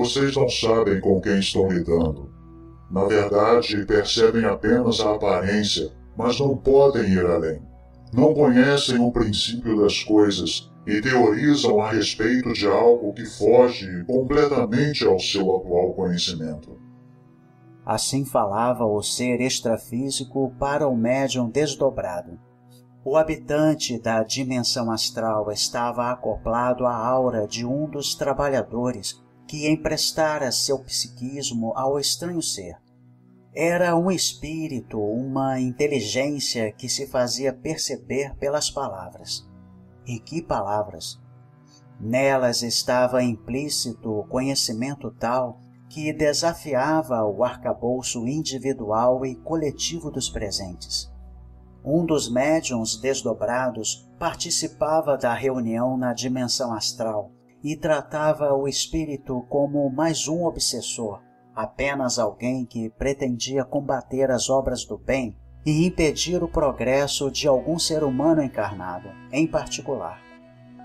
Vocês não sabem com quem estão lidando. Na verdade, percebem apenas a aparência, mas não podem ir além. Não conhecem o princípio das coisas e teorizam a respeito de algo que foge completamente ao seu atual conhecimento. Assim falava o ser extrafísico para o médium desdobrado. O habitante da dimensão astral estava acoplado à aura de um dos trabalhadores que emprestara seu psiquismo ao estranho ser. Era um espírito, uma inteligência que se fazia perceber pelas palavras. E que palavras! Nelas estava implícito conhecimento tal que desafiava o arcabouço individual e coletivo dos presentes. Um dos médiums desdobrados participava da reunião na dimensão astral e tratava o espírito como mais um obsessor, apenas alguém que pretendia combater as obras do bem e impedir o progresso de algum ser humano encarnado, em particular.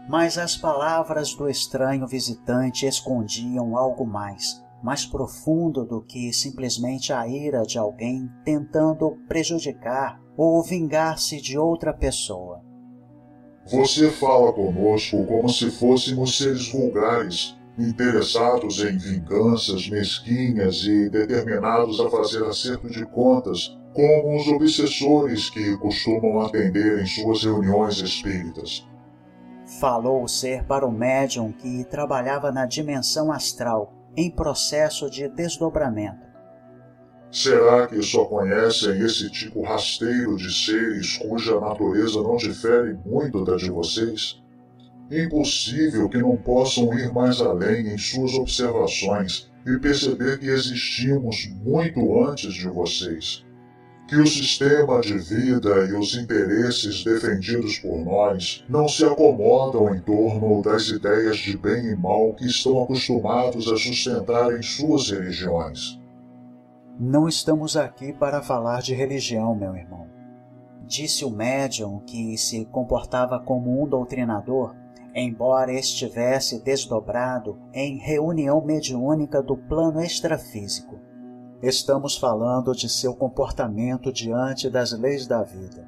Mas as palavras do estranho visitante escondiam algo mais, mais profundo do que simplesmente a ira de alguém tentando prejudicar ou vingar-se de outra pessoa. Você fala conosco como se fôssemos seres vulgares, interessados em vinganças mesquinhas e determinados a fazer acerto de contas, como os obsessores que costumam atender em suas reuniões espíritas. Falou o ser para o médium que trabalhava na dimensão astral, em processo de desdobramento. Será que só conhecem esse tipo rasteiro de seres cuja natureza não difere muito da de vocês? Impossível que não possam ir mais além em suas observações e perceber que existimos muito antes de vocês. Que o sistema de vida e os interesses defendidos por nós não se acomodam em torno das ideias de bem e mal que estão acostumados a sustentar em suas religiões. Não estamos aqui para falar de religião, meu irmão. Disse o médium que se comportava como um doutrinador, embora estivesse desdobrado em reunião mediúnica do plano extrafísico. Estamos falando de seu comportamento diante das leis da vida.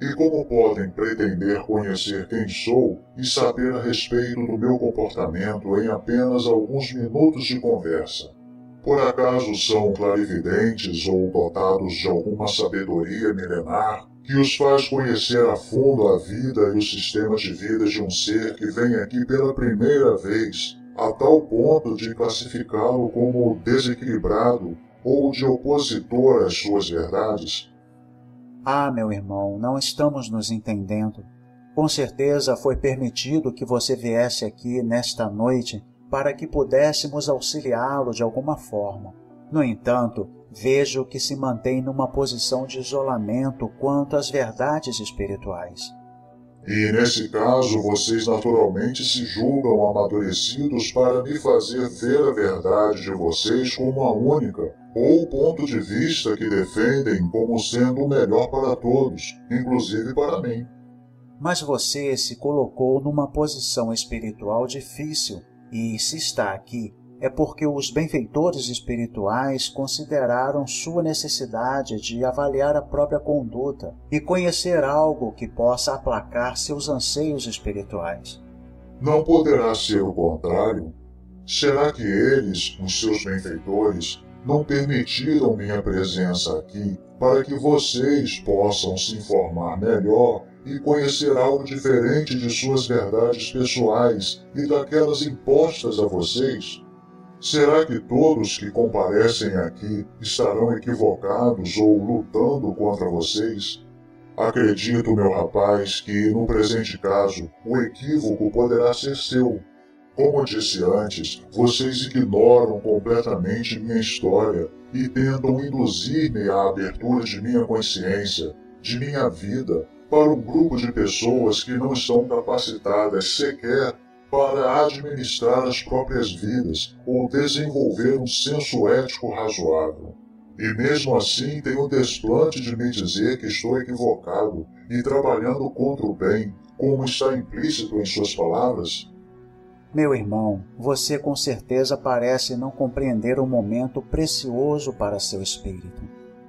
E como podem pretender conhecer quem sou e saber a respeito do meu comportamento em apenas alguns minutos de conversa? Por acaso são clarividentes ou dotados de alguma sabedoria milenar que os faz conhecer a fundo a vida e o sistema de vida de um ser que vem aqui pela primeira vez, a tal ponto de classificá-lo como desequilibrado ou de opositor às suas verdades? Ah, meu irmão, não estamos nos entendendo. Com certeza foi permitido que você viesse aqui nesta noite para que pudéssemos auxiliá-lo de alguma forma. No entanto, vejo que se mantém numa posição de isolamento quanto às verdades espirituais. E nesse caso, vocês naturalmente se julgam amadurecidos para me fazer ver a verdade de vocês como a única, ou o ponto de vista que defendem como sendo o melhor para todos, inclusive para mim. Mas você se colocou numa posição espiritual difícil e se está aqui, é porque os benfeitores espirituais consideraram sua necessidade de avaliar a própria conduta e conhecer algo que possa aplacar seus anseios espirituais. Não poderá ser o contrário? Será que eles, os seus benfeitores, não permitiram minha presença aqui para que vocês possam se informar melhor e conhecer algo diferente de suas verdades pessoais e daquelas impostas a vocês? Será que todos que comparecem aqui estarão equivocados ou lutando contra vocês? Acredito, meu rapaz, que no presente caso o equívoco poderá ser seu. Como disse antes, vocês ignoram completamente minha história e tentam induzir-me à abertura de minha consciência, de minha vida, para um grupo de pessoas que não estão capacitadas sequer para administrar as próprias vidas ou desenvolver um senso ético razoável. E mesmo assim tem o desplante de me dizer que estou equivocado e trabalhando contra o bem, como está implícito em suas palavras? Meu irmão, você com certeza parece não compreender um momento precioso para seu espírito.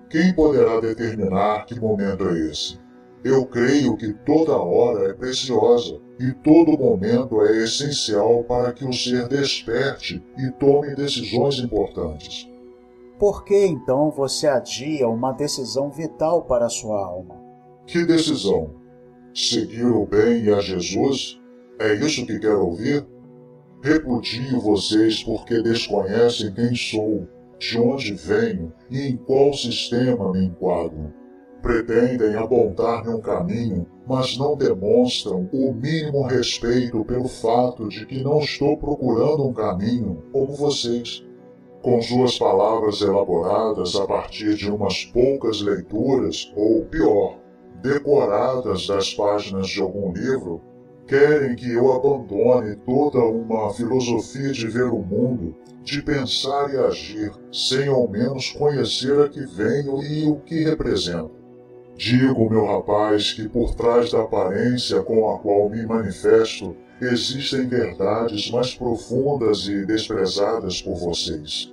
Quem poderá determinar que momento é esse? Eu creio que toda hora é preciosa e todo momento é essencial para que o ser desperte e tome decisões importantes. Por que então você adia uma decisão vital para a sua alma? Que decisão? Seguir o bem e a Jesus? É isso que quer ouvir? Repudio vocês porque desconhecem quem sou, de onde venho e em qual sistema me enquadro. Pretendem apontar-me um caminho, mas não demonstram o mínimo respeito pelo fato de que não estou procurando um caminho como vocês. Com suas palavras elaboradas a partir de umas poucas leituras, ou pior, decoradas das páginas de algum livro, Querem que eu abandone toda uma filosofia de ver o mundo, de pensar e agir, sem ao menos conhecer a que venho e o que represento. Digo, meu rapaz, que por trás da aparência com a qual me manifesto, existem verdades mais profundas e desprezadas por vocês.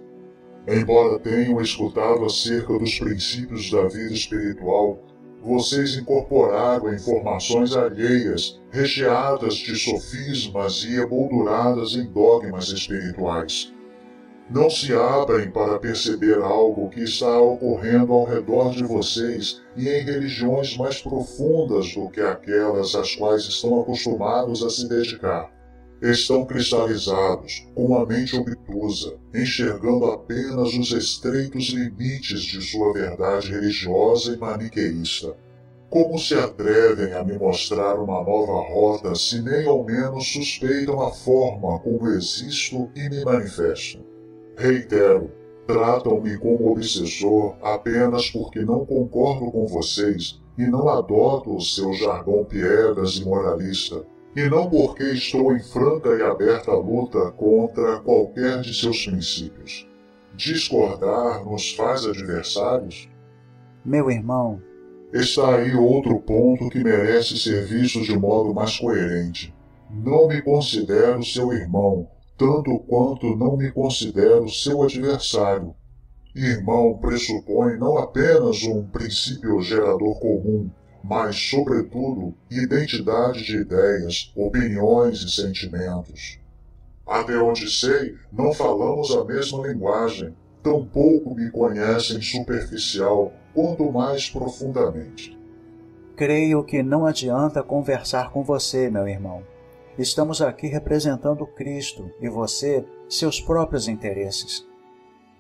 Embora tenham escutado acerca dos princípios da vida espiritual, vocês incorporaram informações alheias, recheadas de sofismas e emolduradas em dogmas espirituais. Não se abrem para perceber algo que está ocorrendo ao redor de vocês e em religiões mais profundas do que aquelas às quais estão acostumados a se dedicar. Estão cristalizados, com a mente obtusa, enxergando apenas os estreitos limites de sua verdade religiosa e maniqueísta. Como se atrevem a me mostrar uma nova rota se nem ao menos suspeitam a forma como existo e me manifesto? Reitero, tratam-me como obsessor apenas porque não concordo com vocês e não adoto o seu jargão piegas e moralista e não porque estou em franca e aberta luta contra qualquer de seus princípios. Discordar nos faz adversários? Meu irmão, está aí outro ponto que merece ser visto de modo mais coerente. Não me considero seu irmão, tanto quanto não me considero seu adversário. Irmão pressupõe não apenas um princípio gerador comum, mas, sobretudo, identidade de ideias, opiniões e sentimentos. Até onde sei, não falamos a mesma linguagem, tampouco me conhecem superficial, quanto mais profundamente. Creio que não adianta conversar com você, meu irmão. Estamos aqui representando Cristo e você, seus próprios interesses.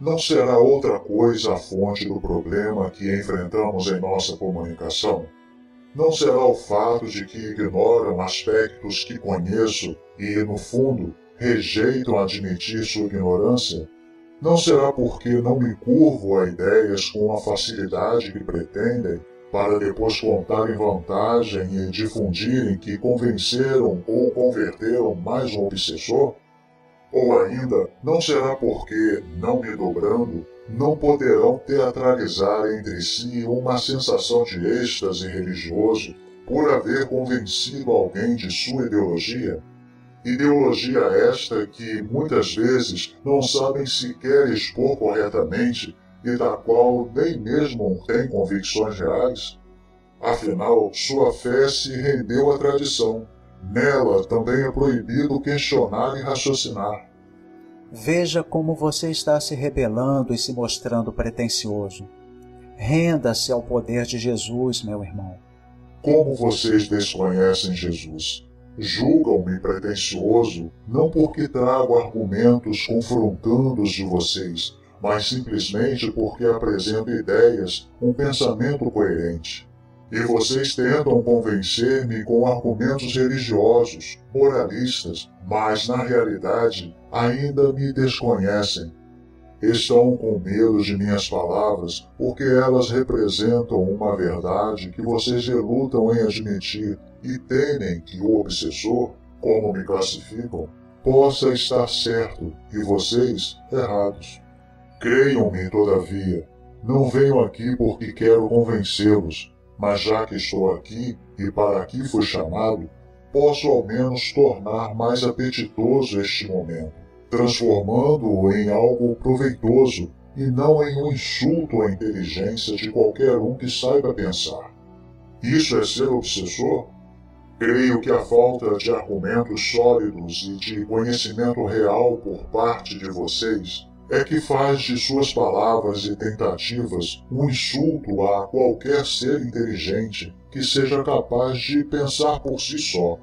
Não será outra coisa a fonte do problema que enfrentamos em nossa comunicação? não será o fato de que ignoram aspectos que conheço e, no fundo, rejeitam admitir sua ignorância? Não será porque não me curvo a ideias com a facilidade que pretendem, para depois contarem vantagem e difundirem que convenceram ou converteram mais um obsessor? Ou ainda, não será porque, não me dobrando, não poderão teatralizar entre si uma sensação de êxtase religioso por haver convencido alguém de sua ideologia? Ideologia esta que muitas vezes não sabem sequer expor corretamente e da qual nem mesmo têm convicções reais? Afinal, sua fé se rendeu à tradição. Nela também é proibido questionar e raciocinar. Veja como você está se rebelando e se mostrando pretensioso. Renda-se ao poder de Jesus, meu irmão. Como vocês desconhecem Jesus? Julgam-me pretensioso não porque trago argumentos confrontando os de vocês, mas simplesmente porque apresento ideias, um pensamento coerente. E vocês tentam convencer-me com argumentos religiosos, moralistas, mas na realidade ainda me desconhecem. Estão com medo de minhas palavras porque elas representam uma verdade que vocês relutam em admitir e temem que o obsessor, como me classificam, possa estar certo e vocês errados. Creiam-me, todavia, não venho aqui porque quero convencê-los mas já que estou aqui e para aqui fui chamado, posso ao menos tornar mais apetitoso este momento, transformando-o em algo proveitoso e não em um insulto à inteligência de qualquer um que saiba pensar. Isso é ser obsessor? Creio que a falta de argumentos sólidos e de conhecimento real por parte de vocês é que faz de suas palavras e tentativas um insulto a qualquer ser inteligente que seja capaz de pensar por si só.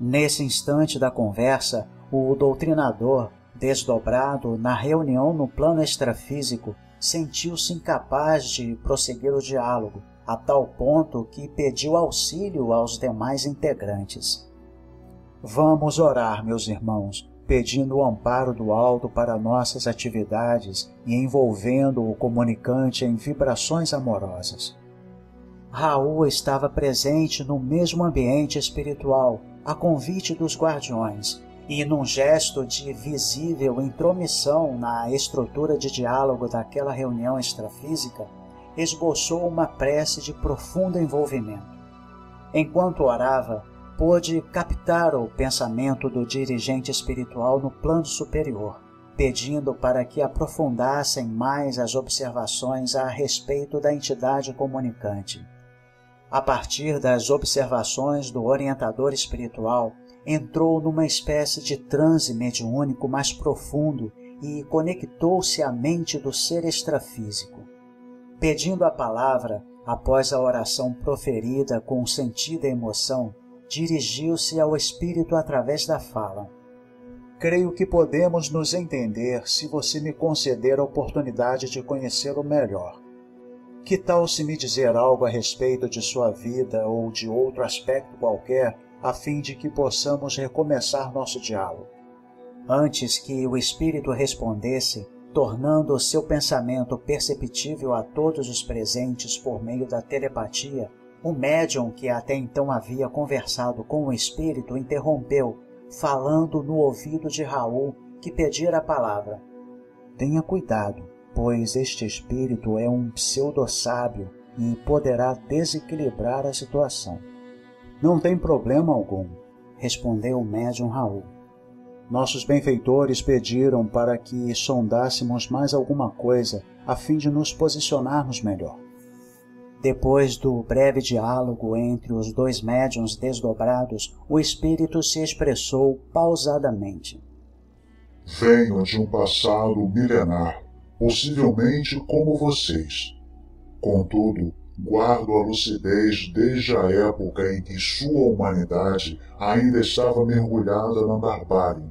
Nesse instante da conversa, o doutrinador, desdobrado na reunião no plano extrafísico, sentiu-se incapaz de prosseguir o diálogo, a tal ponto que pediu auxílio aos demais integrantes. Vamos orar, meus irmãos, pedindo o amparo do alto para nossas atividades e envolvendo o comunicante em vibrações amorosas. Raul estava presente no mesmo ambiente espiritual, a convite dos guardiões, e num gesto de visível intromissão na estrutura de diálogo daquela reunião extrafísica, esboçou uma prece de profundo envolvimento. Enquanto orava, pôde captar o pensamento do dirigente espiritual no plano superior, pedindo para que aprofundassem mais as observações a respeito da entidade comunicante. A partir das observações do orientador espiritual, entrou numa espécie de transe mediúnico mais profundo e conectou-se à mente do ser extrafísico. Pedindo a palavra, após a oração proferida com sentida emoção, dirigiu-se ao espírito através da fala. Creio que podemos nos entender se você me conceder a oportunidade de conhecê-lo melhor. Que tal se me dizer algo a respeito de sua vida ou de outro aspecto qualquer, a fim de que possamos recomeçar nosso diálogo? Antes que o espírito respondesse, tornando o seu pensamento perceptível a todos os presentes por meio da telepatia, o médium que até então havia conversado com o espírito interrompeu, falando no ouvido de Raul, que pedira a palavra. Tenha cuidado, pois este espírito é um pseudo-sábio e poderá desequilibrar a situação. Não tem problema algum, respondeu o médium Raul. Nossos benfeitores pediram para que sondássemos mais alguma coisa a fim de nos posicionarmos melhor. Depois do breve diálogo entre os dois médiuns desdobrados, o espírito se expressou pausadamente. Venho de um passado milenar, possivelmente como vocês. Contudo, guardo a lucidez desde a época em que sua humanidade ainda estava mergulhada na barbárie.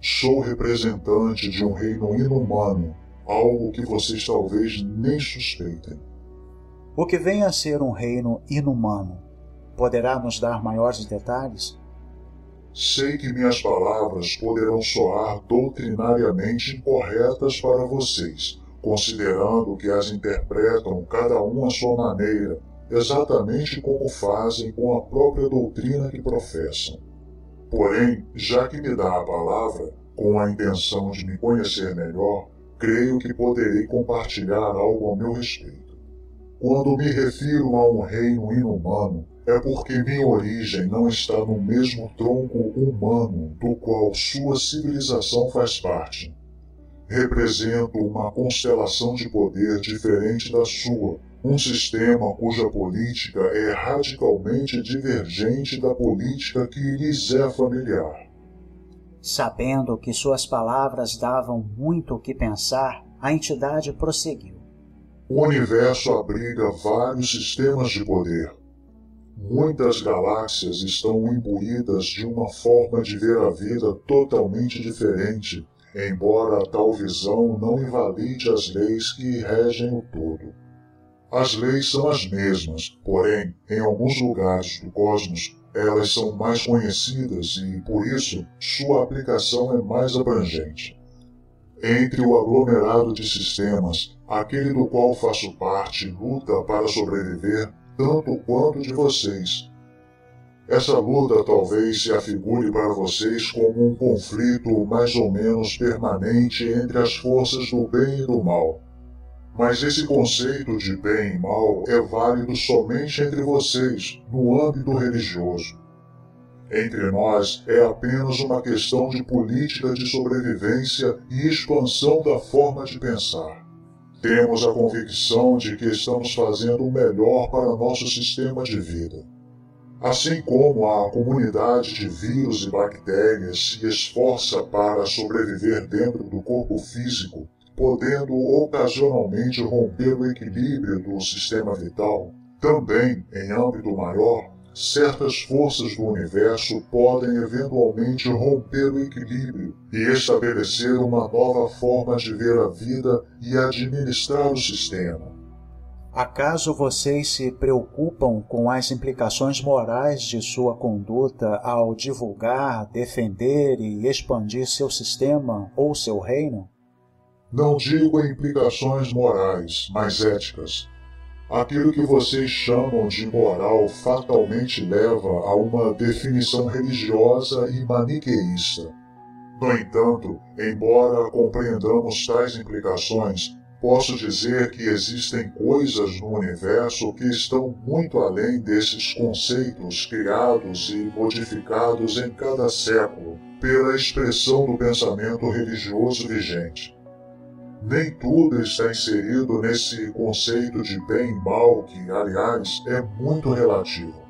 Sou representante de um reino inumano, algo que vocês talvez nem suspeitem o que vem a ser um reino inumano. Poderá nos dar maiores detalhes? Sei que minhas palavras poderão soar doutrinariamente incorretas para vocês, considerando que as interpretam cada um à sua maneira, exatamente como fazem com a própria doutrina que professam. Porém, já que me dá a palavra, com a intenção de me conhecer melhor, creio que poderei compartilhar algo ao meu respeito. Quando me refiro a um reino inumano, é porque minha origem não está no mesmo tronco humano do qual sua civilização faz parte. Represento uma constelação de poder diferente da sua, um sistema cuja política é radicalmente divergente da política que lhes é familiar. Sabendo que suas palavras davam muito o que pensar, a entidade prosseguiu. O universo abriga vários sistemas de poder. Muitas galáxias estão imbuídas de uma forma de ver a vida totalmente diferente, embora tal visão não invalide as leis que regem o todo. As leis são as mesmas, porém, em alguns lugares do cosmos, elas são mais conhecidas e, por isso, sua aplicação é mais abrangente. Entre o aglomerado de sistemas, aquele do qual faço parte luta para sobreviver tanto quanto de vocês. Essa luta talvez se afigure para vocês como um conflito mais ou menos permanente entre as forças do bem e do mal. Mas esse conceito de bem e mal é válido somente entre vocês, no âmbito religioso. entre nós é apenas uma questão de política de sobrevivência e expansão da forma de pensar. Temos a convicção de que estamos fazendo o melhor para nosso sistema de vida. Assim como a comunidade de vírus e bactérias se esforça para sobreviver dentro do corpo físico, podendo ocasionalmente romper o equilíbrio do sistema vital, também, em âmbito maior, certas forças do universo podem eventualmente romper o equilíbrio e estabelecer uma nova forma de ver a vida e administrar o sistema. Acaso vocês se preocupam com as implicações morais de sua conduta ao divulgar, defender e expandir seu sistema ou seu reino? Não digo implicações morais, mas éticas. Aquilo que vocês chamam de moral fatalmente leva a uma definição religiosa e maniqueísta. No entanto, embora compreendamos tais implicações, Posso dizer que existem coisas no universo que estão muito além desses conceitos criados e modificados em cada século pela expressão do pensamento religioso vigente. Nem tudo está inserido nesse conceito de bem e mal, que, aliás, é muito relativo.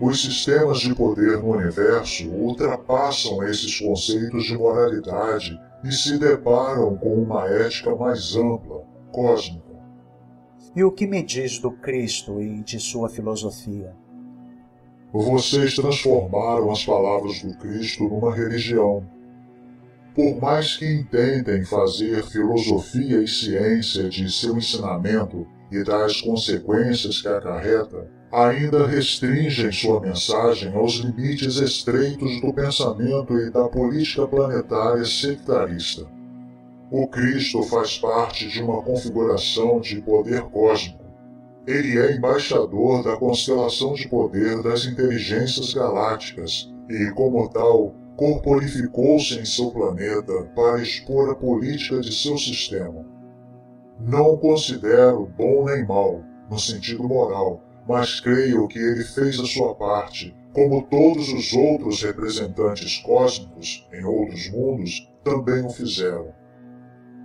Os sistemas de poder no universo ultrapassam esses conceitos de moralidade e se deparam com uma ética mais ampla, cósmica. E o que me diz do Cristo e de sua filosofia? Vocês transformaram as palavras do Cristo numa religião. Por mais que intentem fazer filosofia e ciência de seu ensinamento e das consequências que acarreta, ainda restringem sua mensagem aos limites estreitos do pensamento e da política planetária sectarista. O Cristo faz parte de uma configuração de poder cósmico. Ele é embaixador da constelação de poder das inteligências galácticas e, como tal, corporificou-se em seu planeta para expor a política de seu sistema. Não o considero bom nem mal, no sentido moral, mas creio que ele fez a sua parte, como todos os outros representantes cósmicos em outros mundos também o fizeram.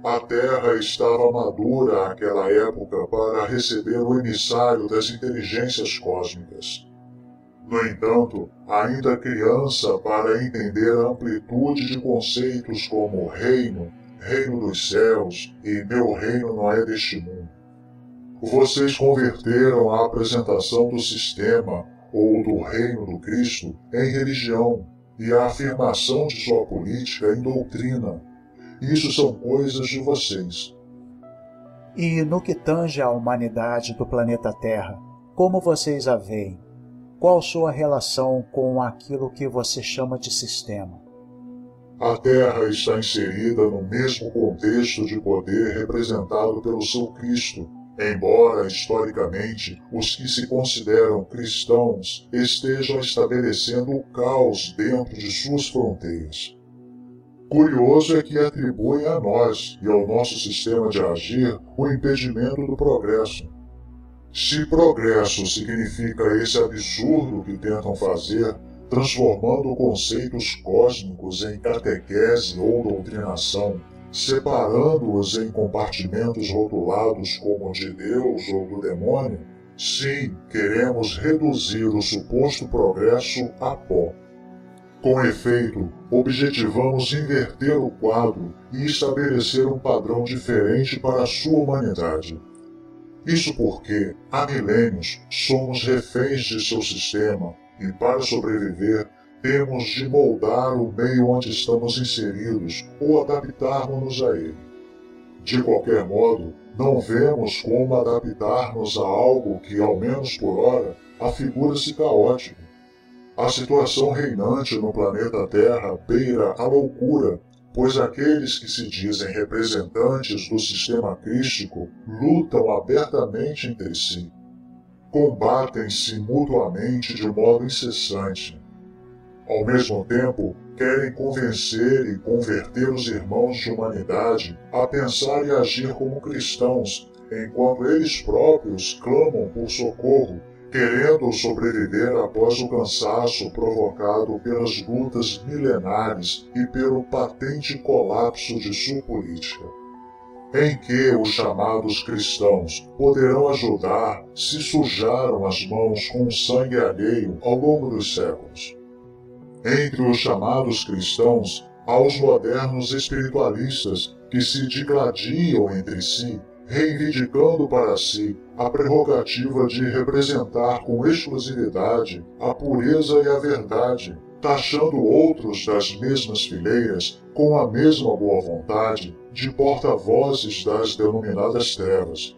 A Terra estava madura àquela época para receber o emissário das inteligências cósmicas. No entanto, ainda criança para entender a amplitude de conceitos como reino, reino dos céus e meu reino não é deste mundo. Vocês converteram a apresentação do sistema ou do reino do Cristo em religião e a afirmação de sua política em doutrina. Isso são coisas de vocês. E no que tange à humanidade do planeta Terra, como vocês a veem? Qual sua relação com aquilo que você chama de sistema? A Terra está inserida no mesmo contexto de poder representado pelo seu Cristo Embora, historicamente, os que se consideram cristãos estejam estabelecendo o caos dentro de suas fronteiras. Curioso é que atribuem a nós e ao nosso sistema de agir o impedimento do progresso. Se progresso significa esse absurdo que tentam fazer, transformando conceitos cósmicos em catequese ou doutrinação, separando-os em compartimentos rotulados como de Deus ou do demônio, sim, queremos reduzir o suposto progresso a pó. Com efeito, objetivamos inverter o quadro e estabelecer um padrão diferente para a sua humanidade. Isso porque, há milênios, somos reféns de seu sistema e, para sobreviver, temos de moldar o meio onde estamos inseridos ou adaptarmos-nos a ele. De qualquer modo, não vemos como adaptar-nos a algo que, ao menos por hora, afigura-se caótico. A situação reinante no planeta Terra beira a loucura, pois aqueles que se dizem representantes do sistema crístico lutam abertamente entre si. Combatem-se mutuamente de modo incessante ao mesmo tempo, querem convencer e converter os irmãos de humanidade a pensar e agir como cristãos, enquanto eles próprios clamam por socorro, querendo sobreviver após o cansaço provocado pelas lutas milenares e pelo patente colapso de sua política. Em que os chamados cristãos poderão ajudar se sujaram as mãos com sangue alheio ao longo dos séculos. Entre os chamados cristãos, há os modernos espiritualistas que se digladiam entre si reivindicando para si a prerrogativa de representar com exclusividade a pureza e a verdade, taxando outros das mesmas fileiras com a mesma boa vontade de porta-vozes das denominadas trevas.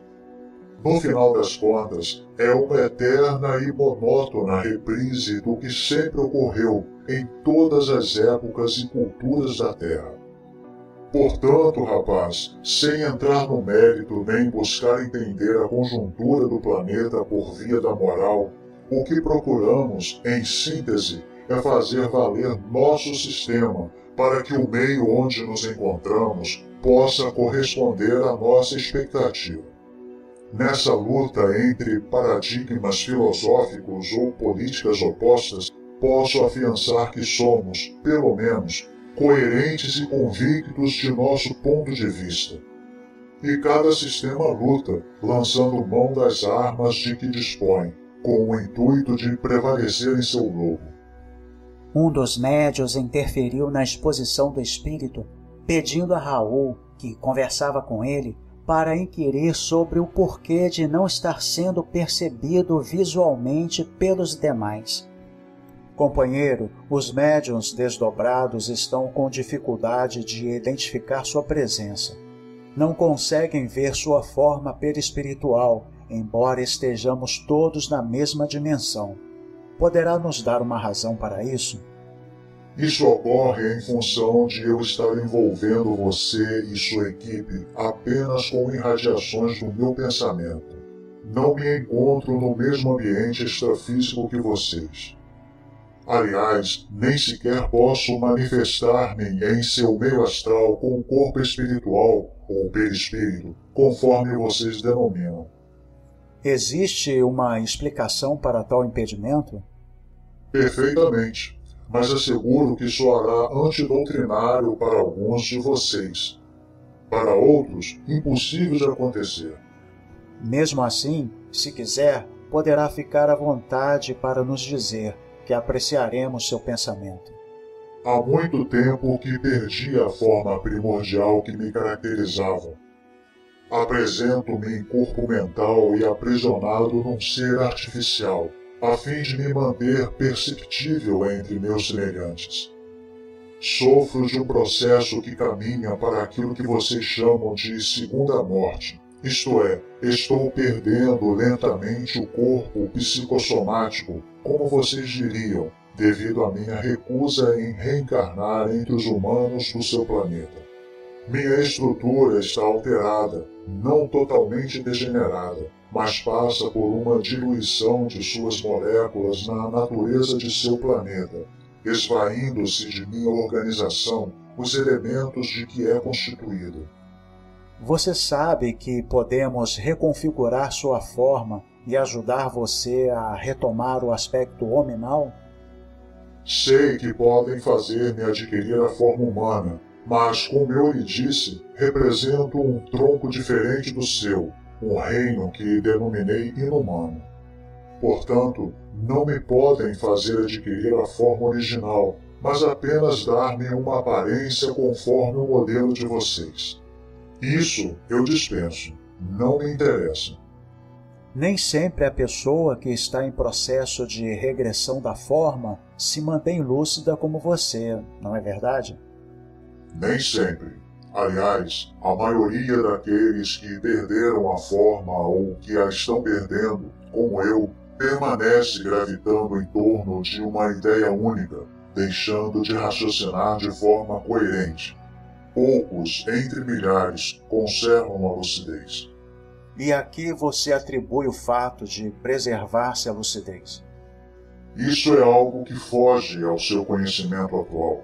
No final das contas, é uma eterna e monótona reprise do que sempre ocorreu em todas as épocas e culturas da Terra. Portanto, rapaz, sem entrar no mérito nem buscar entender a conjuntura do planeta por via da moral, o que procuramos, em síntese, é fazer valer nosso sistema para que o meio onde nos encontramos possa corresponder à nossa expectativa. Nessa luta entre paradigmas filosóficos ou políticas opostas, posso afiançar que somos, pelo menos, coerentes e convictos de nosso ponto de vista. E cada sistema luta, lançando mão das armas de que dispõe, com o intuito de prevalecer em seu lobo. Um dos médios interferiu na exposição do espírito, pedindo a Raul, que conversava com ele, para inquirir sobre o porquê de não estar sendo percebido visualmente pelos demais. Companheiro, os médiums desdobrados estão com dificuldade de identificar sua presença. Não conseguem ver sua forma perispiritual, embora estejamos todos na mesma dimensão. Poderá nos dar uma razão para isso? Isso ocorre em função de eu estar envolvendo você e sua equipe apenas com irradiações do meu pensamento. Não me encontro no mesmo ambiente extrafísico que vocês. Aliás, nem sequer posso manifestar-me em seu meio astral com o corpo espiritual ou perispírito, conforme vocês denominam. Existe uma explicação para tal impedimento? Perfeitamente, mas asseguro que soará antidoutrinário para alguns de vocês. Para outros, impossível de acontecer. Mesmo assim, se quiser, poderá ficar à vontade para nos dizer que apreciaremos seu pensamento. Há muito tempo que perdi a forma primordial que me caracterizava. Apresento-me em corpo mental e aprisionado num ser artificial, a fim de me manter perceptível entre meus semelhantes. Sofro de um processo que caminha para aquilo que vocês chamam de segunda morte, isto é, estou perdendo lentamente o corpo psicossomático como vocês diriam, devido à minha recusa em reencarnar entre os humanos do seu planeta. Minha estrutura está alterada, não totalmente degenerada, mas passa por uma diluição de suas moléculas na natureza de seu planeta, esvaindo-se de minha organização os elementos de que é constituída. Você sabe que podemos reconfigurar sua forma e ajudar você a retomar o aspecto hominal? Sei que podem fazer-me adquirir a forma humana, mas, como eu lhe disse, represento um tronco diferente do seu, um reino que denominei inumano. Portanto, não me podem fazer adquirir a forma original, mas apenas dar-me uma aparência conforme o modelo de vocês. Isso eu dispenso, não me interessa. Nem sempre a pessoa que está em processo de regressão da forma se mantém lúcida como você, não é verdade? Nem sempre. Aliás, a maioria daqueles que perderam a forma ou que a estão perdendo, como eu, permanece gravitando em torno de uma ideia única, deixando de raciocinar de forma coerente. Poucos, entre milhares, conservam a lucidez. E a que você atribui o fato de preservar-se a lucidez? Isso é algo que foge ao seu conhecimento atual.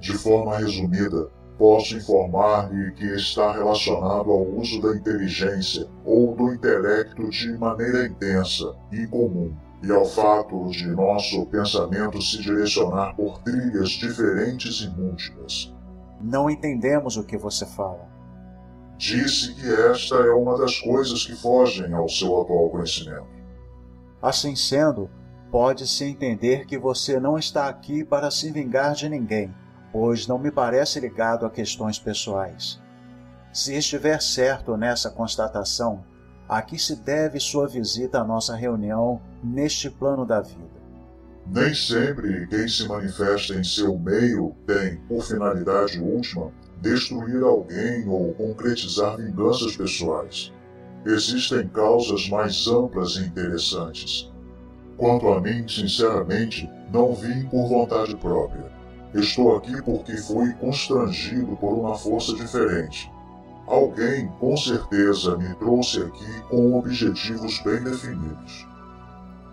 De forma resumida, posso informar-lhe que está relacionado ao uso da inteligência ou do intelecto de maneira intensa e comum, e ao fato de nosso pensamento se direcionar por trilhas diferentes e múltiplas. Não entendemos o que você fala. Disse que esta é uma das coisas que fogem ao seu atual conhecimento. Assim sendo, pode-se entender que você não está aqui para se vingar de ninguém pois não me parece ligado a questões pessoais. Se estiver certo nessa constatação, a que se deve sua visita à nossa reunião neste plano da vida? Nem sempre quem se manifesta em seu meio tem, por finalidade última, destruir alguém ou concretizar vinganças pessoais. Existem causas mais amplas e interessantes. Quanto a mim, sinceramente, não vim por vontade própria Estou aqui porque fui constrangido por uma força diferente. Alguém, com certeza, me trouxe aqui com objetivos bem definidos.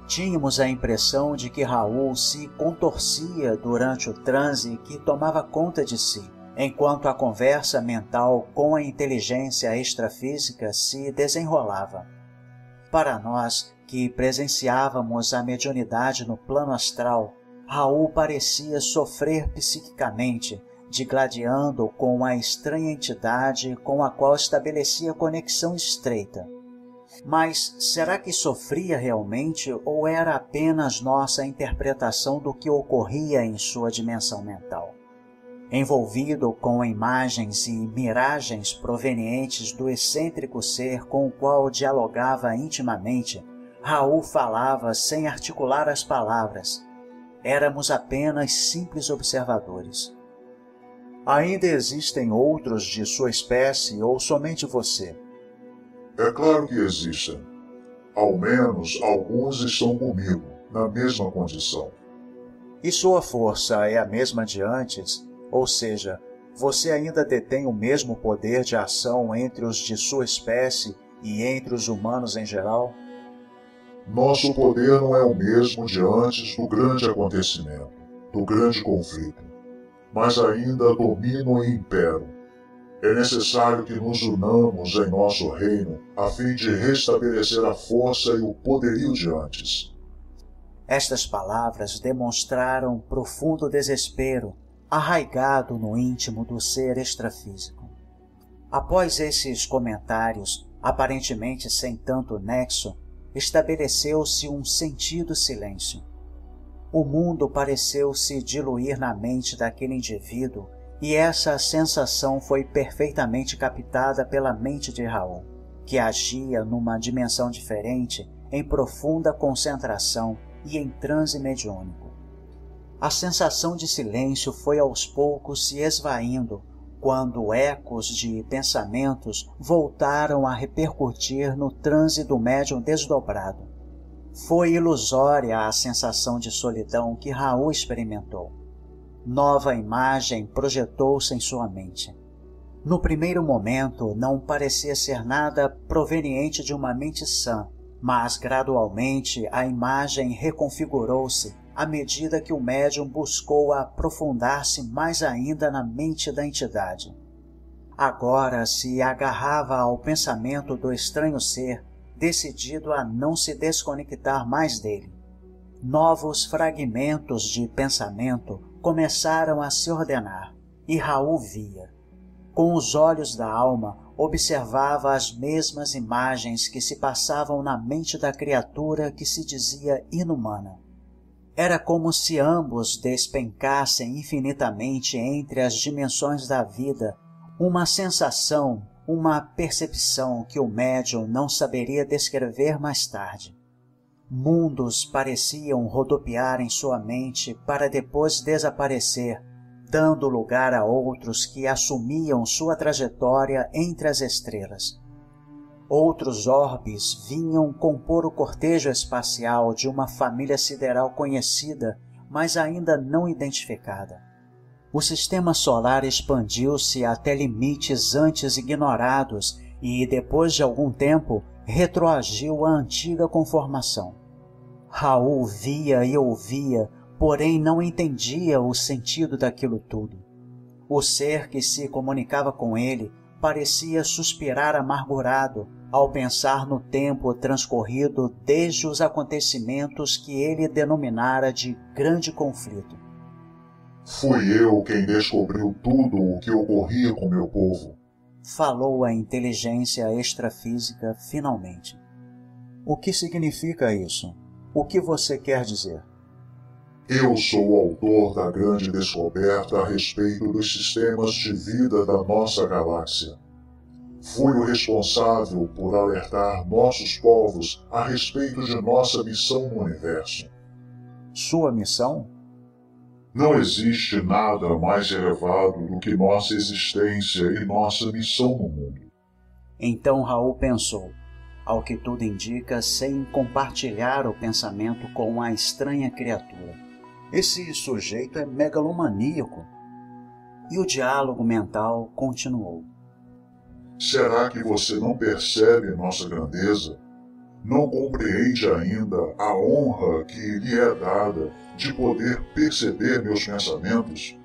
Tínhamos a impressão de que Raul se contorcia durante o transe que tomava conta de si, enquanto a conversa mental com a inteligência extrafísica se desenrolava. Para nós, que presenciávamos a mediunidade no plano astral, Raul parecia sofrer psiquicamente, digladiando com a estranha entidade com a qual estabelecia conexão estreita. Mas será que sofria realmente ou era apenas nossa interpretação do que ocorria em sua dimensão mental? Envolvido com imagens e miragens provenientes do excêntrico ser com o qual dialogava intimamente, Raul falava sem articular as palavras, éramos apenas simples observadores. Ainda existem outros de sua espécie ou somente você? É claro que existem. Ao menos alguns estão comigo, na mesma condição. E sua força é a mesma de antes? Ou seja, você ainda detém o mesmo poder de ação entre os de sua espécie e entre os humanos em geral? Nosso poder não é o mesmo de antes do grande acontecimento, do grande conflito, mas ainda domino e impero. É necessário que nos unamos em nosso reino a fim de restabelecer a força e o poderio de antes. Estas palavras demonstraram profundo desespero, arraigado no íntimo do ser extrafísico. Após esses comentários, aparentemente sem tanto nexo, estabeleceu-se um sentido silêncio. O mundo pareceu se diluir na mente daquele indivíduo e essa sensação foi perfeitamente captada pela mente de Raul, que agia numa dimensão diferente, em profunda concentração e em transe mediúnico. A sensação de silêncio foi aos poucos se esvaindo quando ecos de pensamentos voltaram a repercutir no transe do médium desdobrado. Foi ilusória a sensação de solidão que Raul experimentou. Nova imagem projetou-se em sua mente. No primeiro momento, não parecia ser nada proveniente de uma mente sã, mas gradualmente a imagem reconfigurou-se à medida que o médium buscou aprofundar-se mais ainda na mente da entidade. Agora se agarrava ao pensamento do estranho ser, decidido a não se desconectar mais dele. Novos fragmentos de pensamento começaram a se ordenar, e Raul via. Com os olhos da alma, observava as mesmas imagens que se passavam na mente da criatura que se dizia inumana. Era como se ambos despencassem infinitamente entre as dimensões da vida, uma sensação, uma percepção que o médium não saberia descrever mais tarde. Mundos pareciam rodopiar em sua mente para depois desaparecer, dando lugar a outros que assumiam sua trajetória entre as estrelas. Outros orbes vinham compor o cortejo espacial de uma família sideral conhecida, mas ainda não identificada. O sistema solar expandiu-se até limites antes ignorados e, depois de algum tempo, retroagiu à antiga conformação. Raul via e ouvia, porém não entendia o sentido daquilo tudo. O ser que se comunicava com ele parecia suspirar amargurado ao pensar no tempo transcorrido desde os acontecimentos que ele denominara de grande conflito. Fui eu quem descobriu tudo o que ocorria com meu povo. Falou a inteligência extrafísica finalmente. O que significa isso? O que você quer dizer? Eu sou o autor da grande descoberta a respeito dos sistemas de vida da nossa galáxia. Fui o responsável por alertar nossos povos a respeito de nossa missão no universo. Sua missão? Não existe nada mais elevado do que nossa existência e nossa missão no mundo. Então Raul pensou, ao que tudo indica, sem compartilhar o pensamento com a estranha criatura. Esse sujeito é megalomaníaco. E o diálogo mental continuou. Será que você não percebe nossa grandeza? Não compreende ainda a honra que lhe é dada de poder perceber meus pensamentos?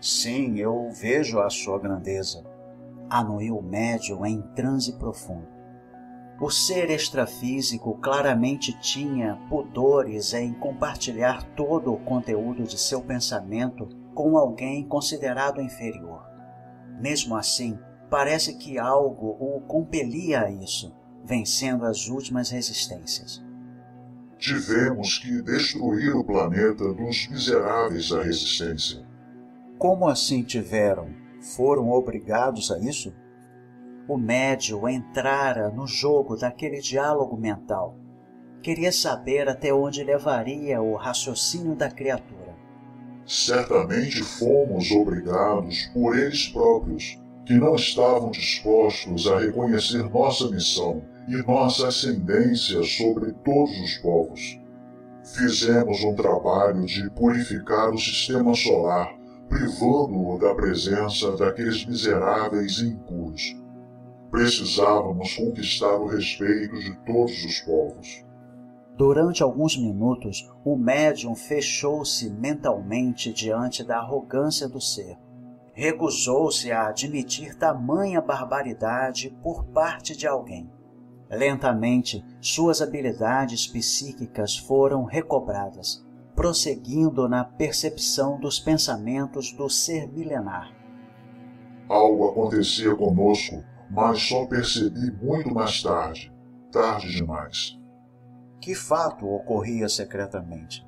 Sim, eu vejo a sua grandeza, anuiu o médium em transe profundo. O ser extrafísico claramente tinha pudores em compartilhar todo o conteúdo de seu pensamento com alguém considerado inferior. Mesmo assim, parece que algo o compelia a isso, vencendo as últimas resistências. Tivemos que destruir o planeta dos miseráveis da resistência. Como assim tiveram? Foram obrigados a isso? O médio entrara no jogo daquele diálogo mental. Queria saber até onde levaria o raciocínio da criatura. Certamente fomos obrigados por eles próprios, que não estavam dispostos a reconhecer nossa missão e nossa ascendência sobre todos os povos. Fizemos um trabalho de purificar o sistema solar, privando-o da presença daqueles miseráveis e impuros. Precisávamos conquistar o respeito de todos os povos. Durante alguns minutos, o médium fechou-se mentalmente diante da arrogância do ser. Recusou-se a admitir tamanha barbaridade por parte de alguém. Lentamente, suas habilidades psíquicas foram recobradas, prosseguindo na percepção dos pensamentos do ser milenar. Algo acontecia conosco, mas só percebi muito mais tarde tarde demais. Que fato ocorria secretamente?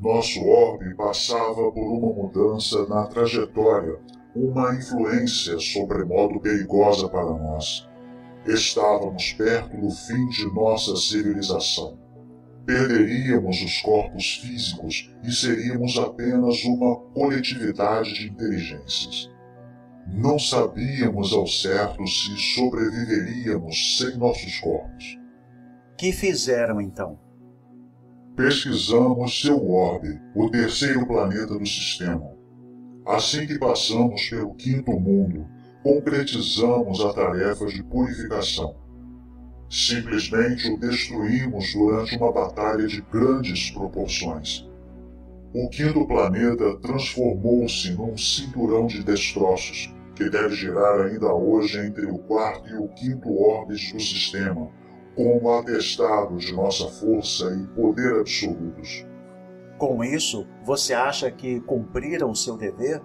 Nosso orbe passava por uma mudança na trajetória, uma influência sobremodo perigosa para nós. Estávamos perto do fim de nossa civilização. Perderíamos os corpos físicos e seríamos apenas uma coletividade de inteligências. Não sabíamos ao certo se sobreviveríamos sem nossos corpos. Que fizeram então? Pesquisamos seu orbe, o terceiro planeta do sistema. Assim que passamos pelo quinto mundo, concretizamos a tarefa de purificação. Simplesmente o destruímos durante uma batalha de grandes proporções. O quinto planeta transformou-se num cinturão de destroços que deve girar ainda hoje entre o quarto e o quinto orbes do sistema, como atestado de nossa força e poder absolutos. Com isso, você acha que cumpriram seu dever?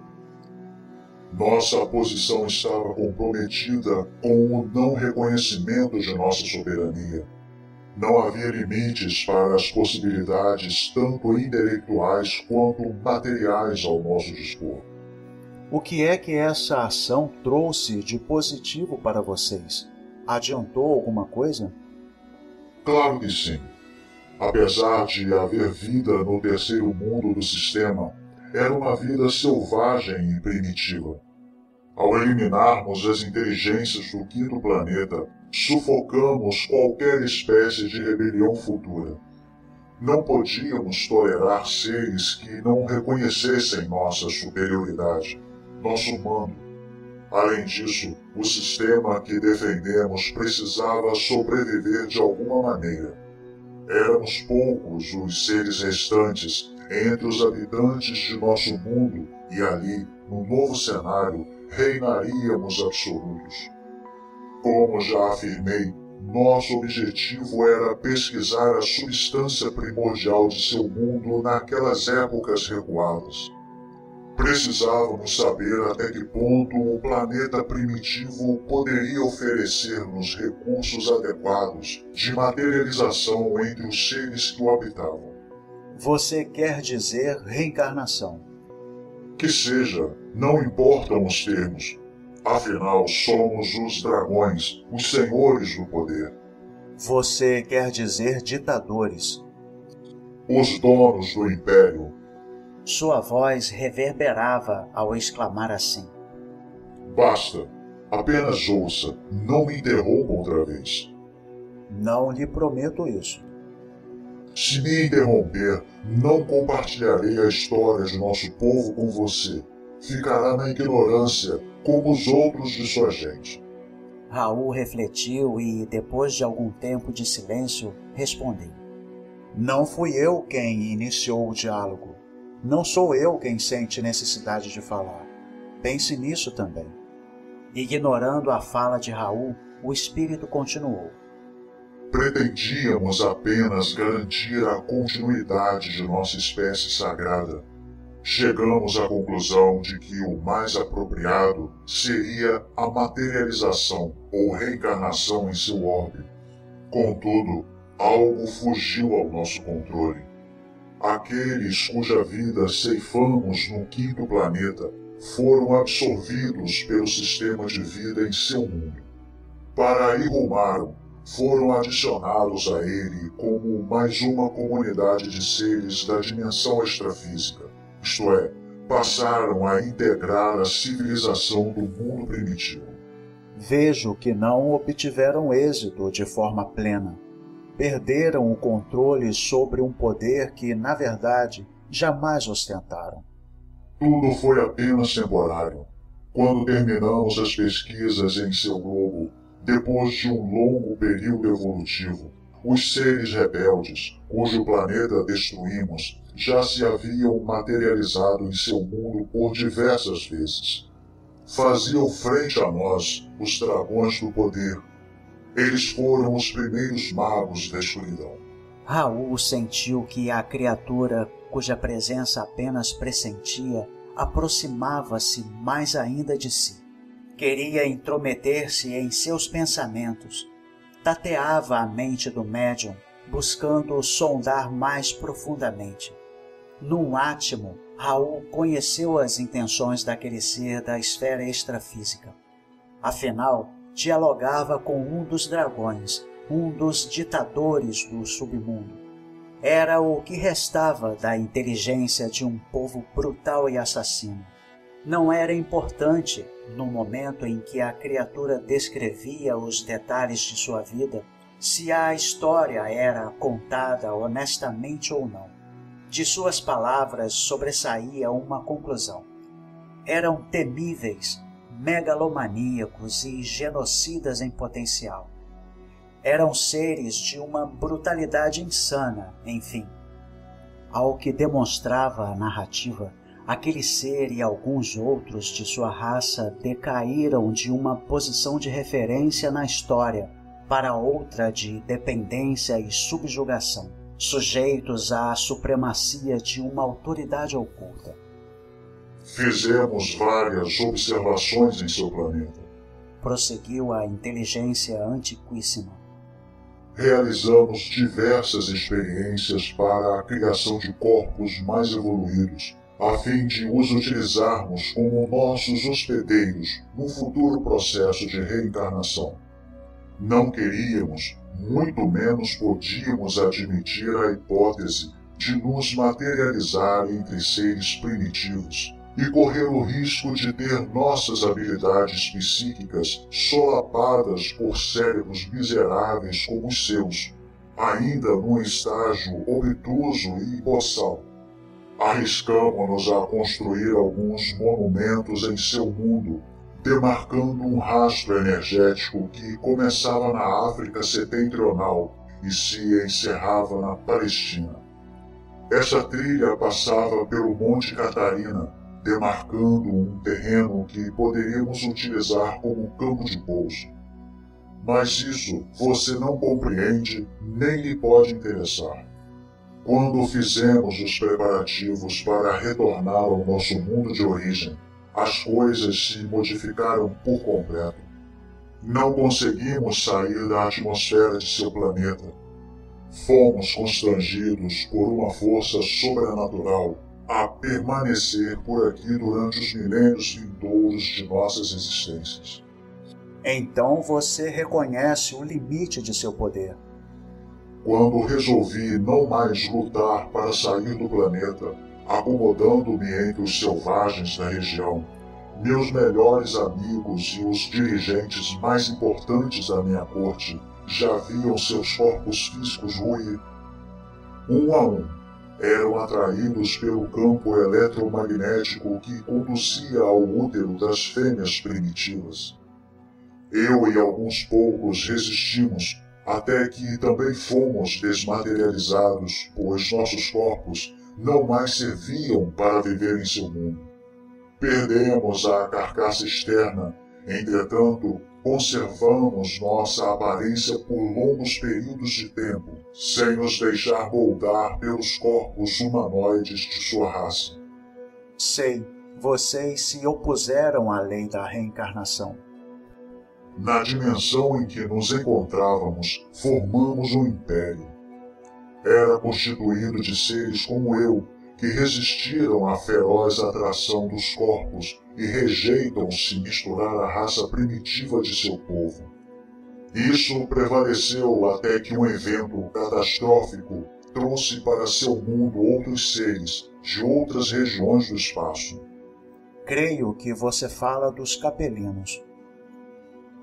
Nossa posição estava comprometida com o não reconhecimento de nossa soberania. Não havia limites para as possibilidades, tanto intelectuais quanto materiais, ao nosso dispor. O que é que essa ação trouxe de positivo para vocês? Adiantou alguma coisa? Claro que sim. Apesar de haver vida no terceiro mundo do sistema, era uma vida selvagem e primitiva. Ao eliminarmos as inteligências do quinto planeta, sufocamos qualquer espécie de rebelião futura. Não podíamos tolerar seres que não reconhecessem nossa superioridade, nosso humano. Além disso, o sistema que defendemos precisava sobreviver de alguma maneira. Éramos poucos os seres restantes entre os habitantes de nosso mundo e ali, no novo cenário, reinaríamos absolutos. Como já afirmei, nosso objetivo era pesquisar a substância primordial de seu mundo naquelas épocas recuadas. Precisávamos saber até que ponto o planeta primitivo poderia oferecer-nos recursos adequados de materialização entre os seres que o habitavam. Você quer dizer reencarnação? Que seja, não importam os termos. Afinal, somos os dragões, os senhores do poder. Você quer dizer ditadores? Os donos do império, sua voz reverberava ao exclamar assim. Basta. Apenas ouça. Não me interrompa outra vez. Não lhe prometo isso. Se me interromper, não compartilharei a história de nosso povo com você. Ficará na ignorância, como os outros de sua gente. Raul refletiu e, depois de algum tempo de silêncio, respondeu: Não fui eu quem iniciou o diálogo. Não sou eu quem sente necessidade de falar. Pense nisso também. Ignorando a fala de Raul, o espírito continuou. Pretendíamos apenas garantir a continuidade de nossa espécie sagrada. Chegamos à conclusão de que o mais apropriado seria a materialização ou reencarnação em seu orbe. Contudo, algo fugiu ao nosso controle. Aqueles cuja vida ceifamos no quinto planeta foram absorvidos pelo sistema de vida em seu mundo. Para aí rumaram, foram adicionados a ele como mais uma comunidade de seres da dimensão extrafísica, isto é, passaram a integrar a civilização do mundo primitivo. Vejo que não obtiveram êxito de forma plena perderam o controle sobre um poder que, na verdade, jamais ostentaram. Tudo foi apenas temporário. Quando terminamos as pesquisas em seu globo, depois de um longo período evolutivo, os seres rebeldes, cujo planeta destruímos, já se haviam materializado em seu mundo por diversas vezes. Faziam frente a nós os dragões do poder eles foram os primeiros magos da escuridão. Raul sentiu que a criatura, cuja presença apenas pressentia, aproximava-se mais ainda de si. Queria intrometer-se em seus pensamentos. Tateava a mente do médium, buscando sondar mais profundamente. Num átimo, Raul conheceu as intenções daquele ser da esfera extrafísica. Afinal, dialogava com um dos dragões, um dos ditadores do submundo. Era o que restava da inteligência de um povo brutal e assassino. Não era importante, no momento em que a criatura descrevia os detalhes de sua vida, se a história era contada honestamente ou não. De suas palavras sobressaía uma conclusão. Eram temíveis megalomaníacos e genocidas em potencial. Eram seres de uma brutalidade insana, enfim. Ao que demonstrava a narrativa, aquele ser e alguns outros de sua raça decaíram de uma posição de referência na história para outra de dependência e subjugação, sujeitos à supremacia de uma autoridade oculta. Fizemos várias observações em seu planeta. Prosseguiu a inteligência antiquíssima. Realizamos diversas experiências para a criação de corpos mais evoluídos, a fim de os utilizarmos como nossos hospedeiros no futuro processo de reencarnação. Não queríamos, muito menos podíamos admitir a hipótese de nos materializar entre seres primitivos e correr o risco de ter nossas habilidades psíquicas solapadas por cérebros miseráveis como os seus, ainda num estágio obtuso e boçal. Arriscamos-nos a construir alguns monumentos em seu mundo, demarcando um rastro energético que começava na África setentrional e se encerrava na Palestina. Essa trilha passava pelo Monte Catarina, demarcando um terreno que poderíamos utilizar como campo de pouso. Mas isso você não compreende nem lhe pode interessar. Quando fizemos os preparativos para retornar ao nosso mundo de origem, as coisas se modificaram por completo. Não conseguimos sair da atmosfera de seu planeta. Fomos constrangidos por uma força sobrenatural a permanecer por aqui durante os milênios vindouros de nossas existências. Então você reconhece o limite de seu poder. Quando resolvi não mais lutar para sair do planeta, acomodando-me entre os selvagens da região, meus melhores amigos e os dirigentes mais importantes da minha corte já viam seus corpos físicos ruir. Um a um, eram atraídos pelo campo eletromagnético que conduzia ao útero das fêmeas primitivas. Eu e alguns poucos resistimos até que também fomos desmaterializados, pois nossos corpos não mais serviam para viver em seu mundo. Perdemos a carcaça externa, entretanto, conservamos nossa aparência por longos períodos de tempo, sem nos deixar moldar pelos corpos humanoides de sua raça. Sei, vocês se opuseram à lei da reencarnação. Na dimensão em que nos encontrávamos, formamos um império. Era constituído de seres como eu, que resistiram à feroz atração dos corpos e rejeitam se misturar à raça primitiva de seu povo. Isso prevaleceu até que um evento catastrófico trouxe para seu mundo outros seres de outras regiões do espaço. Creio que você fala dos capelinos.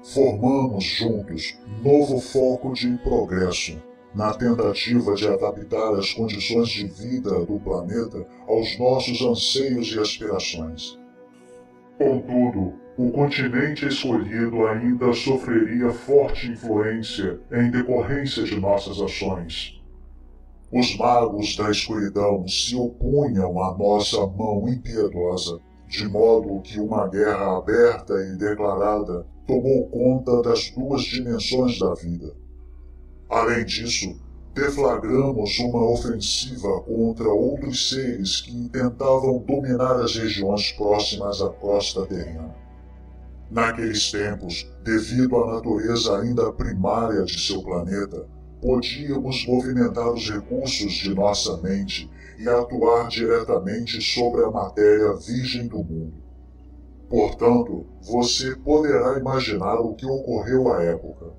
Formamos juntos novo foco de progresso, na tentativa de adaptar as condições de vida do planeta aos nossos anseios e aspirações. Contudo, o continente escolhido ainda sofreria forte influência em decorrência de nossas ações. Os magos da escuridão se opunham à nossa mão impiedosa, de modo que uma guerra aberta e declarada tomou conta das duas dimensões da vida. Além disso, deflagramos uma ofensiva contra outros seres que tentavam dominar as regiões próximas à costa terrena. Naqueles tempos, devido à natureza ainda primária de seu planeta, podíamos movimentar os recursos de nossa mente e atuar diretamente sobre a matéria virgem do mundo. Portanto, você poderá imaginar o que ocorreu à época.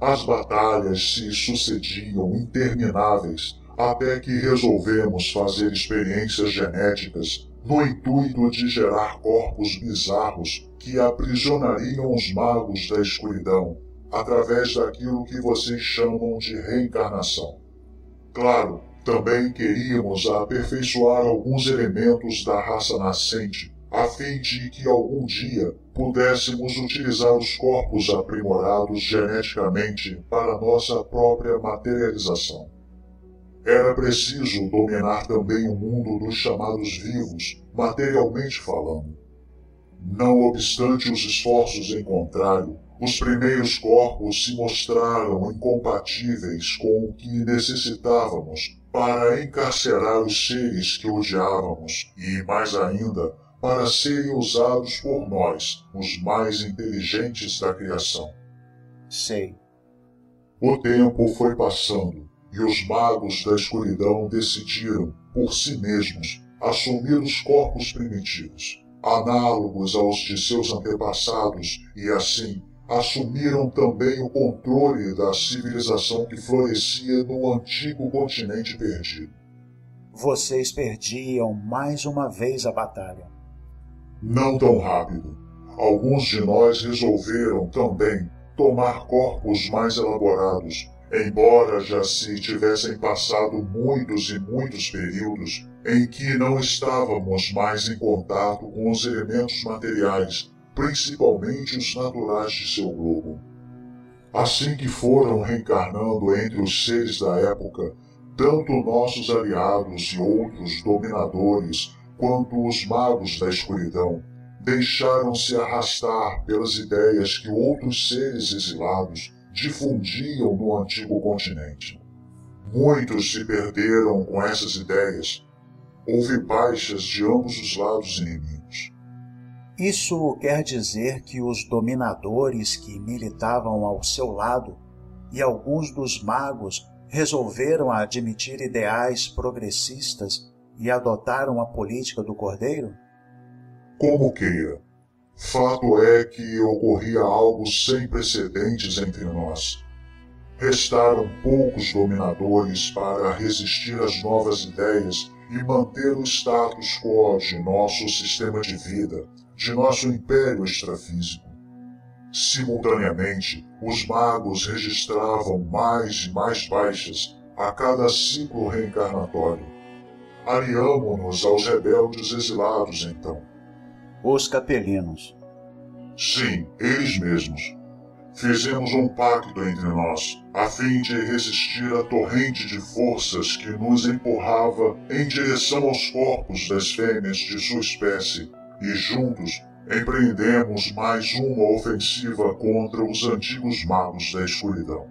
As batalhas se sucediam intermináveis até que resolvemos fazer experiências genéticas no intuito de gerar corpos bizarros que aprisionariam os magos da escuridão através daquilo que vocês chamam de reencarnação. Claro, também queríamos aperfeiçoar alguns elementos da raça nascente a fim de que algum dia pudéssemos utilizar os corpos aprimorados geneticamente para nossa própria materialização. Era preciso dominar também o mundo dos chamados vivos, materialmente falando. Não obstante os esforços em contrário, os primeiros corpos se mostraram incompatíveis com o que necessitávamos para encarcerar os seres que odiávamos e, mais ainda, para serem usados por nós, os mais inteligentes da criação. Sei. O tempo foi passando e os magos da escuridão decidiram, por si mesmos, assumir os corpos primitivos, análogos aos de seus antepassados, e assim assumiram também o controle da civilização que florescia no antigo continente perdido. Vocês perdiam mais uma vez a batalha. Não tão rápido. Alguns de nós resolveram também tomar corpos mais elaborados, embora já se tivessem passado muitos e muitos períodos em que não estávamos mais em contato com os elementos materiais, principalmente os naturais de seu globo. Assim que foram reencarnando entre os seres da época, tanto nossos aliados e outros dominadores enquanto os magos da escuridão deixaram-se arrastar pelas ideias que outros seres exilados difundiam no antigo continente. Muitos se perderam com essas ideias. Houve baixas de ambos os lados inimigos. Isso quer dizer que os dominadores que militavam ao seu lado e alguns dos magos resolveram admitir ideais progressistas e adotaram a política do cordeiro? Como queira. Fato é que ocorria algo sem precedentes entre nós. Restaram poucos dominadores para resistir às novas ideias e manter o status quo de nosso sistema de vida, de nosso império extrafísico. Simultaneamente, os magos registravam mais e mais baixas a cada ciclo reencarnatório. Aliamo-nos aos rebeldes exilados, então. Os capelinos. Sim, eles mesmos. Fizemos um pacto entre nós, a fim de resistir à torrente de forças que nos empurrava em direção aos corpos das fêmeas de sua espécie, e juntos empreendemos mais uma ofensiva contra os antigos magos da escuridão.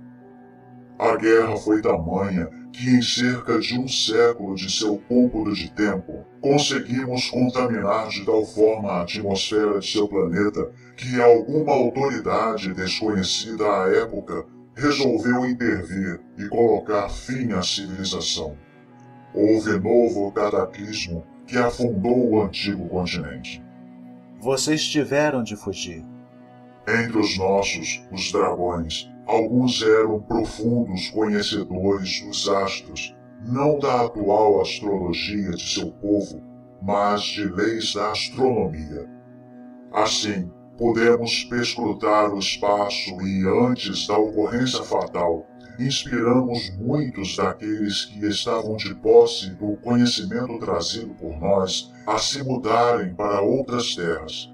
A guerra foi tamanha que, em cerca de um século de seu cômputo de tempo, conseguimos contaminar de tal forma a atmosfera de seu planeta que alguma autoridade desconhecida à época resolveu intervir e colocar fim à civilização. Houve novo cataclismo que afundou o antigo continente. Vocês tiveram de fugir. Entre os nossos, os dragões, alguns eram profundos conhecedores dos astros, não da atual astrologia de seu povo, mas de leis da astronomia. Assim, pudemos perscrutar o espaço e, antes da ocorrência fatal, inspiramos muitos daqueles que estavam de posse do conhecimento trazido por nós a se mudarem para outras terras.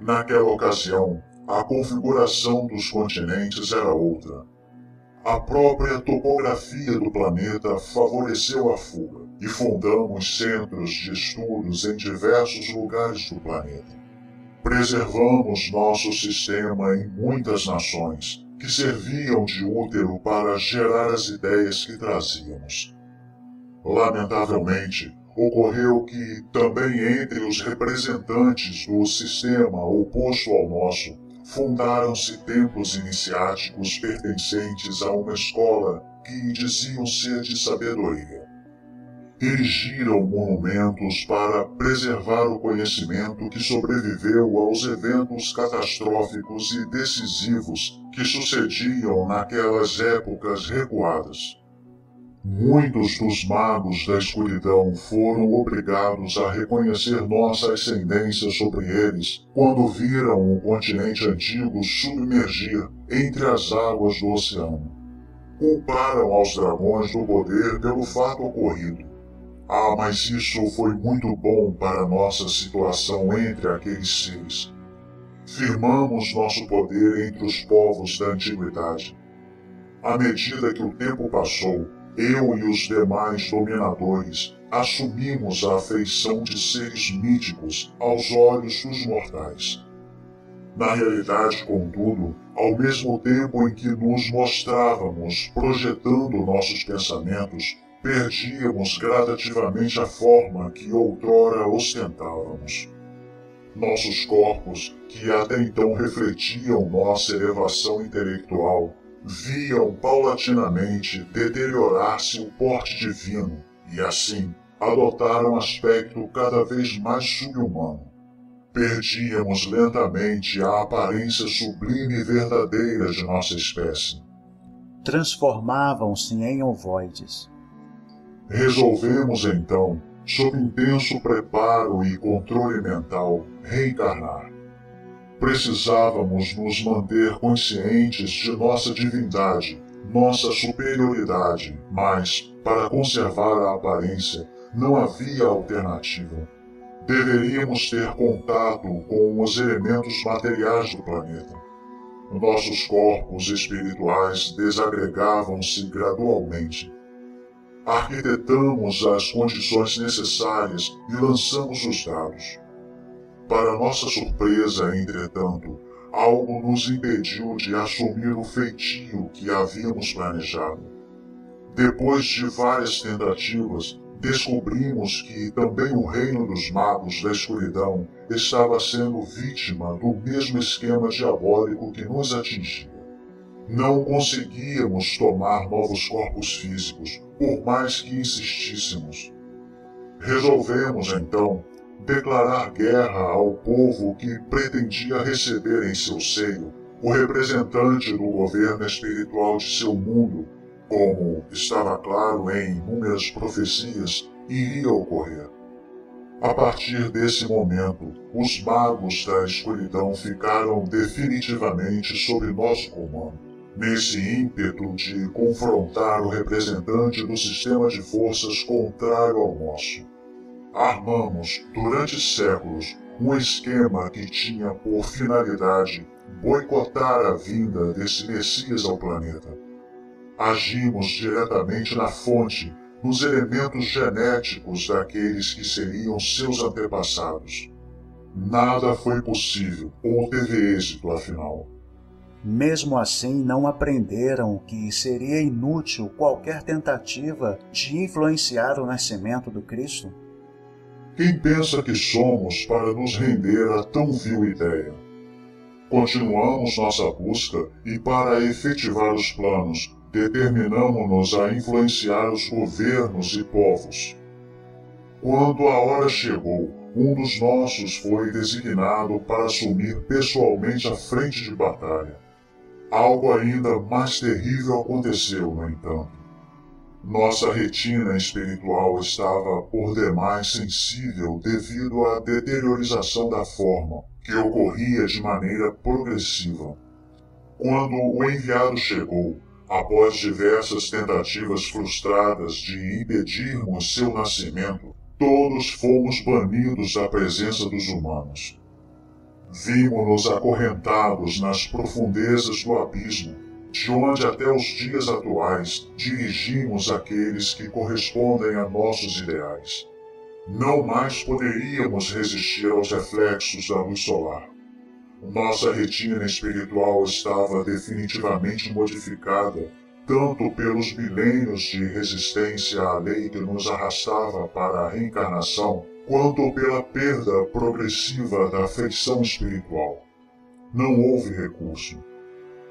Naquela ocasião, a configuração dos continentes era outra. A própria topografia do planeta favoreceu a fuga e fundamos centros de estudos em diversos lugares do planeta. Preservamos nosso sistema em muitas nações que serviam de útero para gerar as ideias que trazíamos. Lamentavelmente, ocorreu que também entre os representantes do sistema oposto ao nosso, fundaram-se templos iniciáticos pertencentes a uma escola que diziam ser de sabedoria erigiram monumentos para preservar o conhecimento que sobreviveu aos eventos catastróficos e decisivos que sucediam naquelas épocas recuadas. Muitos dos magos da escuridão foram obrigados a reconhecer nossa ascendência sobre eles quando viram o continente antigo submergir entre as águas do oceano. Culparam aos dragões do poder pelo fato ocorrido ah, mas isso foi muito bom para nossa situação entre aqueles seres. Firmamos nosso poder entre os povos da antiguidade. À medida que o tempo passou, eu e os demais dominadores assumimos a afeição de seres míticos aos olhos dos mortais. Na realidade, contudo, ao mesmo tempo em que nos mostrávamos projetando nossos pensamentos, perdíamos gradativamente a forma que outrora ostentávamos. Nossos corpos, que até então refletiam nossa elevação intelectual, viam paulatinamente deteriorar-se o porte divino e, assim, adotaram aspecto cada vez mais subhumano. Perdíamos lentamente a aparência sublime e verdadeira de nossa espécie. Transformavam-se em ovoides Resolvemos então, sob intenso preparo e controle mental, reencarnar. Precisávamos nos manter conscientes de nossa divindade, nossa superioridade, mas, para conservar a aparência, não havia alternativa. Deveríamos ter contato com os elementos materiais do planeta. Nossos corpos espirituais desagregavam-se gradualmente arquitetamos as condições necessárias e lançamos os dados. Para nossa surpresa, entretanto, algo nos impediu de assumir o feitio que havíamos planejado. Depois de várias tentativas, descobrimos que também o reino dos magos da escuridão estava sendo vítima do mesmo esquema diabólico que nos atingia. Não conseguíamos tomar novos corpos físicos, por mais que insistíssemos. Resolvemos, então, declarar guerra ao povo que pretendia receber em seu seio o representante do governo espiritual de seu mundo, como estava claro em inúmeras profecias, iria ocorrer. A partir desse momento, os magos da escuridão ficaram definitivamente sob nosso comando. Nesse ímpeto de confrontar o representante do sistema de forças contrário ao nosso, armamos durante séculos um esquema que tinha por finalidade boicotar a vinda desse Messias ao planeta. Agimos diretamente na fonte, nos elementos genéticos daqueles que seriam seus antepassados. Nada foi possível ou teve êxito, afinal. Mesmo assim, não aprenderam que seria inútil qualquer tentativa de influenciar o nascimento do Cristo? Quem pensa que somos para nos render a tão vil ideia? Continuamos nossa busca e, para efetivar os planos, determinamos-nos a influenciar os governos e povos. Quando a hora chegou, um dos nossos foi designado para assumir pessoalmente a frente de batalha. Algo ainda mais terrível aconteceu, no entanto. Nossa retina espiritual estava por demais sensível devido à deteriorização da forma, que ocorria de maneira progressiva. Quando o enviado chegou, após diversas tentativas frustradas de impedirmos seu nascimento, todos fomos banidos da presença dos humanos. Vimos-nos acorrentados nas profundezas do abismo de onde até os dias atuais dirigimos aqueles que correspondem a nossos ideais. Não mais poderíamos resistir aos reflexos da luz solar. Nossa retina espiritual estava definitivamente modificada, tanto pelos milênios de resistência à lei que nos arrastava para a reencarnação, quanto pela perda progressiva da feição espiritual. Não houve recurso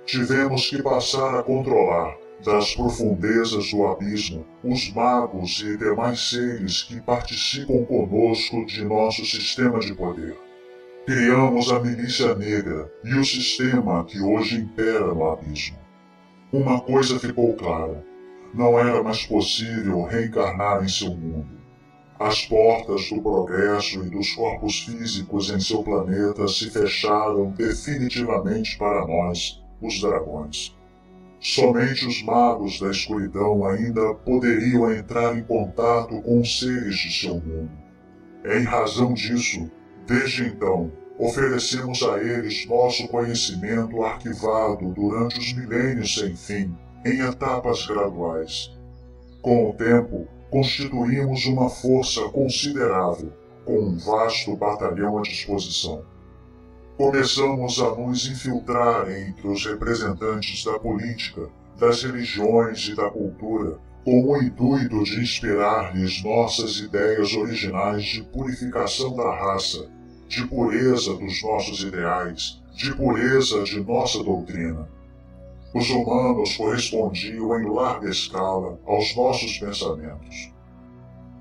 tivemos que passar a controlar, das profundezas do abismo, os magos e demais seres que participam conosco de nosso sistema de poder. Criamos a milícia negra e o sistema que hoje impera no abismo. Uma coisa ficou clara: não era mais possível reencarnar em seu mundo. As portas do progresso e dos corpos físicos em seu planeta se fecharam definitivamente para nós os dragões. Somente os magos da escuridão ainda poderiam entrar em contato com os seres de seu mundo. Em razão disso, desde então, oferecemos a eles nosso conhecimento arquivado durante os milênios sem fim, em etapas graduais. Com o tempo, constituímos uma força considerável, com um vasto batalhão à disposição começamos a nos infiltrar entre os representantes da política, das religiões e da cultura, com o intuito de inspirar-lhes nossas ideias originais de purificação da raça, de pureza dos nossos ideais, de pureza de nossa doutrina. Os humanos correspondiam em larga escala aos nossos pensamentos.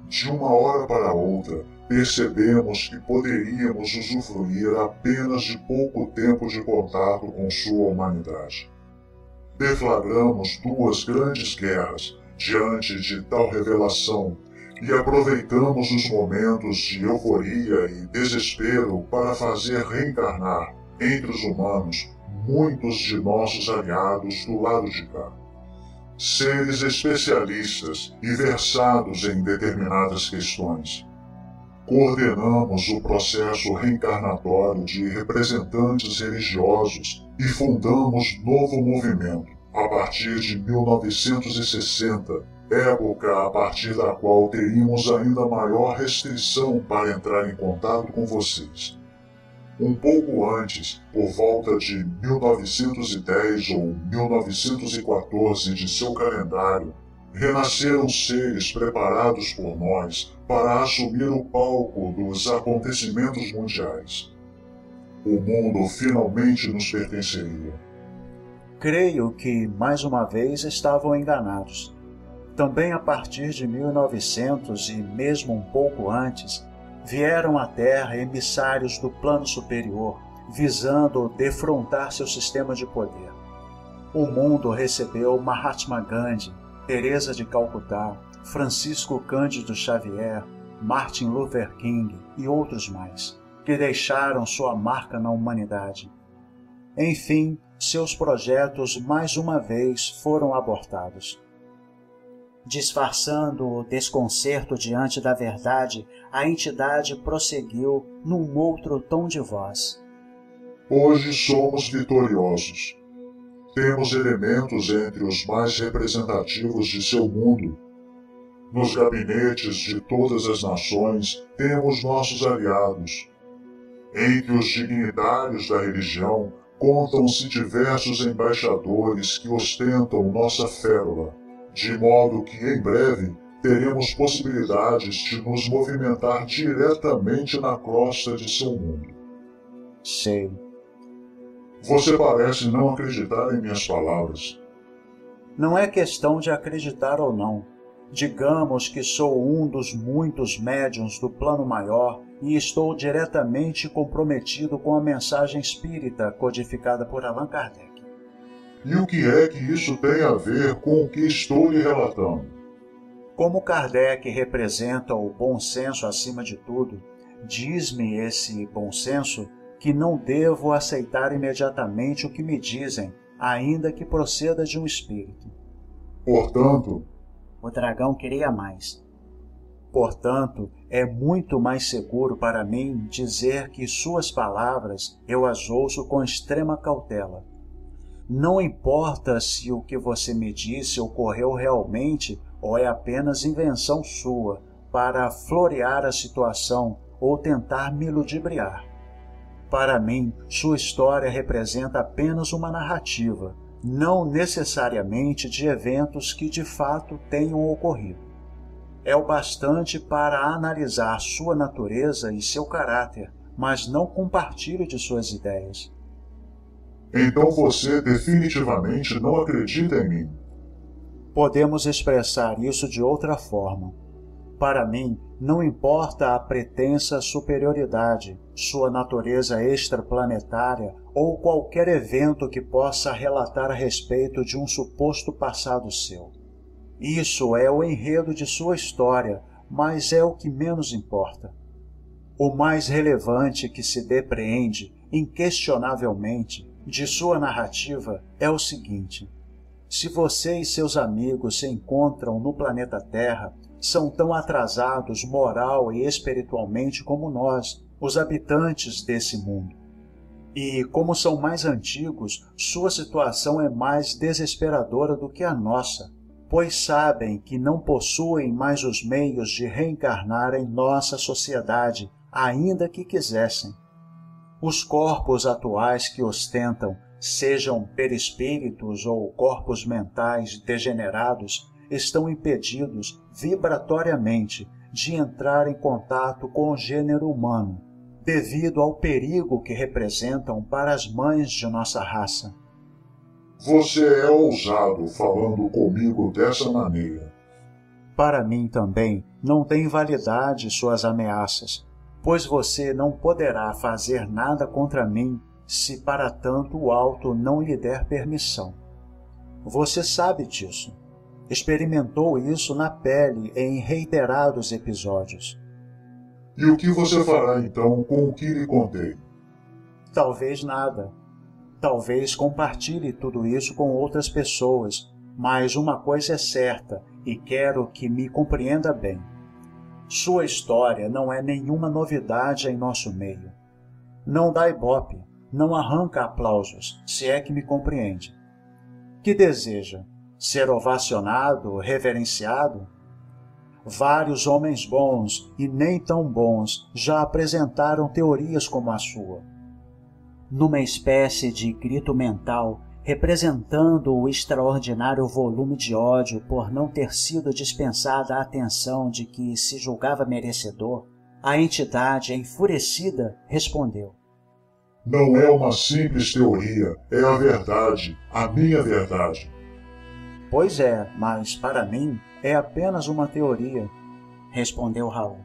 De uma hora para outra, percebemos que poderíamos usufruir apenas de pouco tempo de contato com sua humanidade. Deflagramos duas grandes guerras diante de tal revelação e aproveitamos os momentos de euforia e desespero para fazer reencarnar entre os humanos muitos de nossos aliados do lado de cá. Seres especialistas e versados em determinadas questões coordenamos o processo reencarnatório de representantes religiosos e fundamos novo movimento, a partir de 1960, época a partir da qual teríamos ainda maior restrição para entrar em contato com vocês. Um pouco antes, por volta de 1910 ou 1914 de seu calendário, renasceram seres preparados por nós para assumir o palco dos acontecimentos mundiais. O mundo finalmente nos pertenceria. Creio que, mais uma vez, estavam enganados. Também a partir de 1900 e mesmo um pouco antes, vieram à Terra emissários do plano superior, visando defrontar seu sistema de poder. O mundo recebeu Mahatma Gandhi, Teresa de Calcutá, Francisco Cândido Xavier, Martin Luther King e outros mais, que deixaram sua marca na humanidade. Enfim, seus projetos mais uma vez foram abortados. Disfarçando o desconcerto diante da verdade, a entidade prosseguiu num outro tom de voz. Hoje somos vitoriosos. Temos elementos entre os mais representativos de seu mundo. Nos gabinetes de todas as nações temos nossos aliados. Entre os dignitários da religião contam-se diversos embaixadores que ostentam nossa férola, de modo que em breve teremos possibilidades de nos movimentar diretamente na crosta de seu mundo. Sei. Você parece não acreditar em minhas palavras. Não é questão de acreditar ou não. Digamos que sou um dos muitos médiums do plano maior e estou diretamente comprometido com a mensagem espírita codificada por Allan Kardec. E o que é que isso tem a ver com o que estou lhe relatando? Como Kardec representa o bom senso acima de tudo, diz-me esse bom senso que não devo aceitar imediatamente o que me dizem, ainda que proceda de um espírito. Portanto, o dragão queria mais. Portanto, é muito mais seguro para mim dizer que suas palavras eu as ouço com extrema cautela. Não importa se o que você me disse ocorreu realmente ou é apenas invenção sua para florear a situação ou tentar me ludibriar. Para mim, sua história representa apenas uma narrativa, não necessariamente de eventos que de fato tenham ocorrido é o bastante para analisar sua natureza e seu caráter, mas não compartilhe de suas ideias. Então você definitivamente não acredita em mim? Podemos expressar isso de outra forma. Para mim, não importa a pretensa superioridade, sua natureza extraplanetária ou qualquer evento que possa relatar a respeito de um suposto passado seu. Isso é o enredo de sua história, mas é o que menos importa. O mais relevante que se depreende, inquestionavelmente, de sua narrativa é o seguinte: se você e seus amigos se encontram no planeta Terra, são tão atrasados moral e espiritualmente como nós, os habitantes desse mundo. E, como são mais antigos, sua situação é mais desesperadora do que a nossa pois sabem que não possuem mais os meios de reencarnar em nossa sociedade, ainda que quisessem. Os corpos atuais que ostentam, sejam perispíritos ou corpos mentais degenerados, estão impedidos vibratoriamente de entrar em contato com o gênero humano, devido ao perigo que representam para as mães de nossa raça. Você é ousado falando comigo dessa maneira. Para mim também não tem validade suas ameaças, pois você não poderá fazer nada contra mim se para tanto o alto não lhe der permissão. Você sabe disso. Experimentou isso na pele em reiterados episódios. E o que você fará então com o que lhe contei? Talvez nada Talvez compartilhe tudo isso com outras pessoas, mas uma coisa é certa e quero que me compreenda bem. Sua história não é nenhuma novidade em nosso meio. Não dá ibope, não arranca aplausos, se é que me compreende. Que deseja? Ser ovacionado, reverenciado? Vários homens bons e nem tão bons já apresentaram teorias como a sua. Numa espécie de grito mental, representando o extraordinário volume de ódio por não ter sido dispensada a atenção de que se julgava merecedor, a entidade, enfurecida, respondeu: Não é uma simples teoria, é a verdade, a minha verdade. Pois é, mas para mim é apenas uma teoria, respondeu Raul.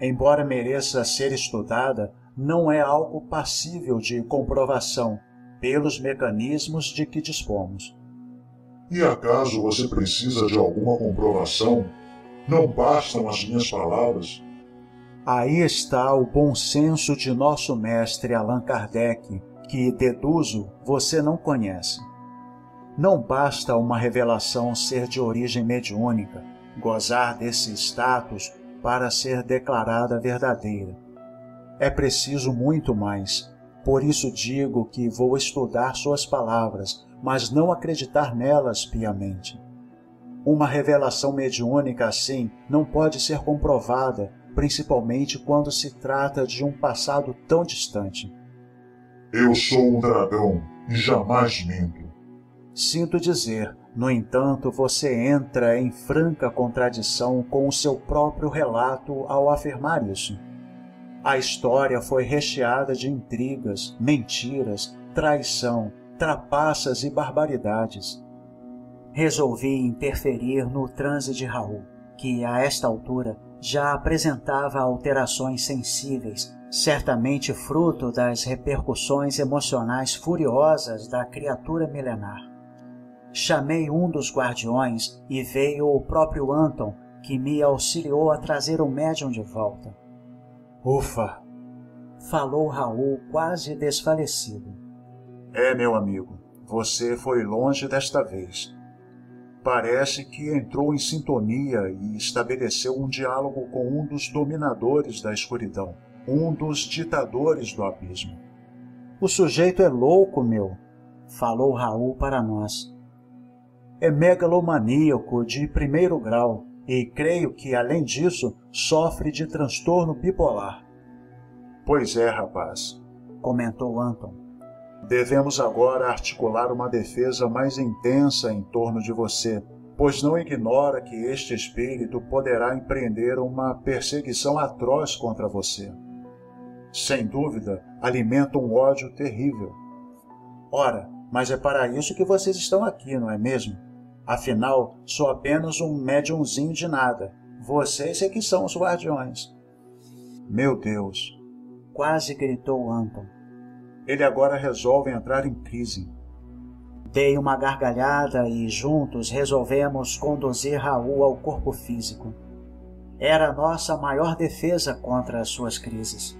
Embora mereça ser estudada, não é algo passível de comprovação pelos mecanismos de que dispomos. E acaso você precisa de alguma comprovação? Não bastam as minhas palavras? Aí está o bom senso de nosso mestre Allan Kardec, que, deduzo, você não conhece. Não basta uma revelação ser de origem mediúnica, gozar desse status para ser declarada verdadeira. É preciso muito mais. Por isso digo que vou estudar suas palavras, mas não acreditar nelas piamente. Uma revelação mediúnica assim não pode ser comprovada principalmente quando se trata de um passado tão distante. Eu sou um dragão e jamais minto. Sinto dizer, no entanto, você entra em franca contradição com o seu próprio relato ao afirmar isso. A história foi recheada de intrigas, mentiras, traição, trapaças e barbaridades. Resolvi interferir no transe de Raul, que a esta altura já apresentava alterações sensíveis, certamente fruto das repercussões emocionais furiosas da criatura milenar. Chamei um dos guardiões e veio o próprio Anton, que me auxiliou a trazer o médium de volta. Ufa! Falou Raul quase desfalecido. É, meu amigo, você foi longe desta vez parece que entrou em sintonia e estabeleceu um diálogo com um dos dominadores da escuridão, um dos ditadores do abismo. O sujeito é louco, meu, falou Raul para nós. É megalomaníaco de primeiro grau e creio que, além disso, sofre de transtorno bipolar. Pois é, rapaz, comentou Anton. Devemos agora articular uma defesa mais intensa em torno de você, pois não ignora que este espírito poderá empreender uma perseguição atroz contra você. Sem dúvida, alimenta um ódio terrível. Ora, mas é para isso que vocês estão aqui, não é mesmo? Afinal, sou apenas um médiumzinho de nada. Vocês é que são os guardiões. Meu Deus! Quase gritou Anton. Ele agora resolve entrar em crise. Dei uma gargalhada e juntos resolvemos conduzir Raul ao corpo físico. Era a nossa maior defesa contra as suas crises.